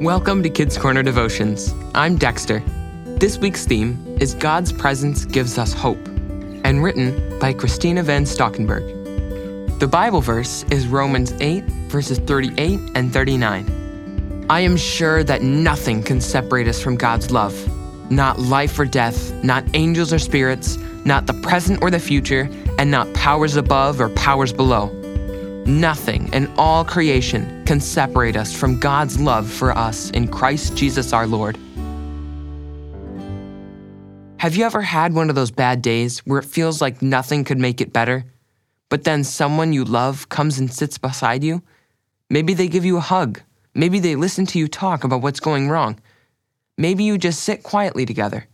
Welcome to Kids Corner Devotions. I'm Dexter. This week's theme is God's Presence Gives Us Hope, and written by Christina Van Stockenberg. The Bible verse is Romans 8, verses 38 and 39. I am sure that nothing can separate us from God's love. Not life or death, not angels or spirits, not the present or the future, and not powers above or powers below Nothing in all creation can separate us from God's love for us in Christ Jesus our Lord. Have you ever had one of those bad days where it feels like nothing could make it better, but then someone you love comes and sits beside you? Maybe they give you a hug. Maybe they listen to you talk about what's going wrong. Maybe you just sit quietly together.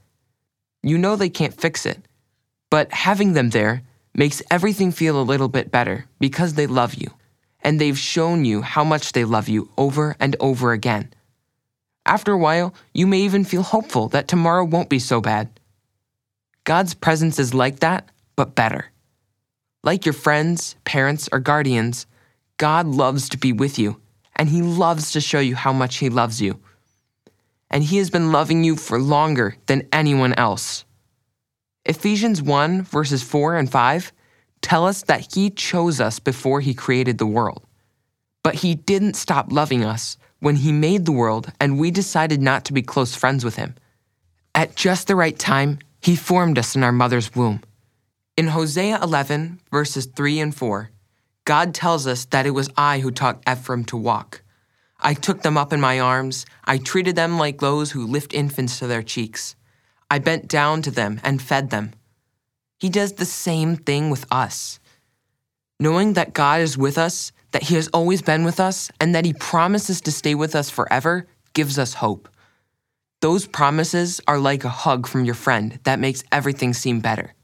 You know they can't fix it, but having them there makes everything feel a little bit better because they love you, and they've shown you how much they love you over and over again. After a while, you may even feel hopeful that tomorrow won't be so bad. God's presence is like that, but better. Like your friends, parents, or guardians, God loves to be with you, and He loves to show you how much He loves you. And He has been loving you for longer than anyone else. Ephesians 1, verses 4 and 5 tell us that He chose us before He created the world. But He didn't stop loving us when He made the world and we decided not to be close friends with Him. At just the right time, He formed us in our mother's womb. In Hosea 11, verses 3 and 4, God tells us that it was I who taught Ephraim to walk. I took them up in my arms, I treated them like those who lift infants to their cheeks. I bent down to them and fed them. He does the same thing with us. Knowing that God is with us, that He has always been with us, and that He promises to stay with us forever gives us hope. Those promises are like a hug from your friend that makes everything seem better.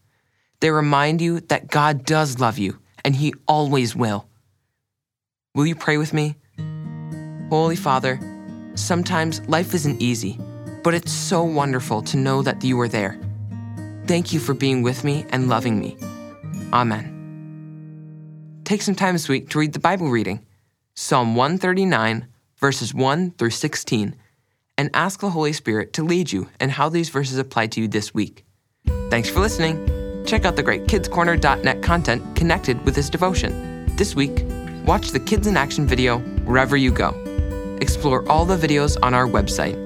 They remind you that God does love you, and He always will. Will you pray with me? Holy Father, sometimes life isn't easy but it's so wonderful to know that you are there. Thank you for being with me and loving me. Amen. Take some time this week to read the Bible reading, Psalm 139, verses 1 through 16, and ask the Holy Spirit to lead you and how these verses apply to you this week. Thanks for listening. Check out the great kidscorner.net content connected with this devotion. This week, watch the Kids in Action video wherever you go. Explore all the videos on our website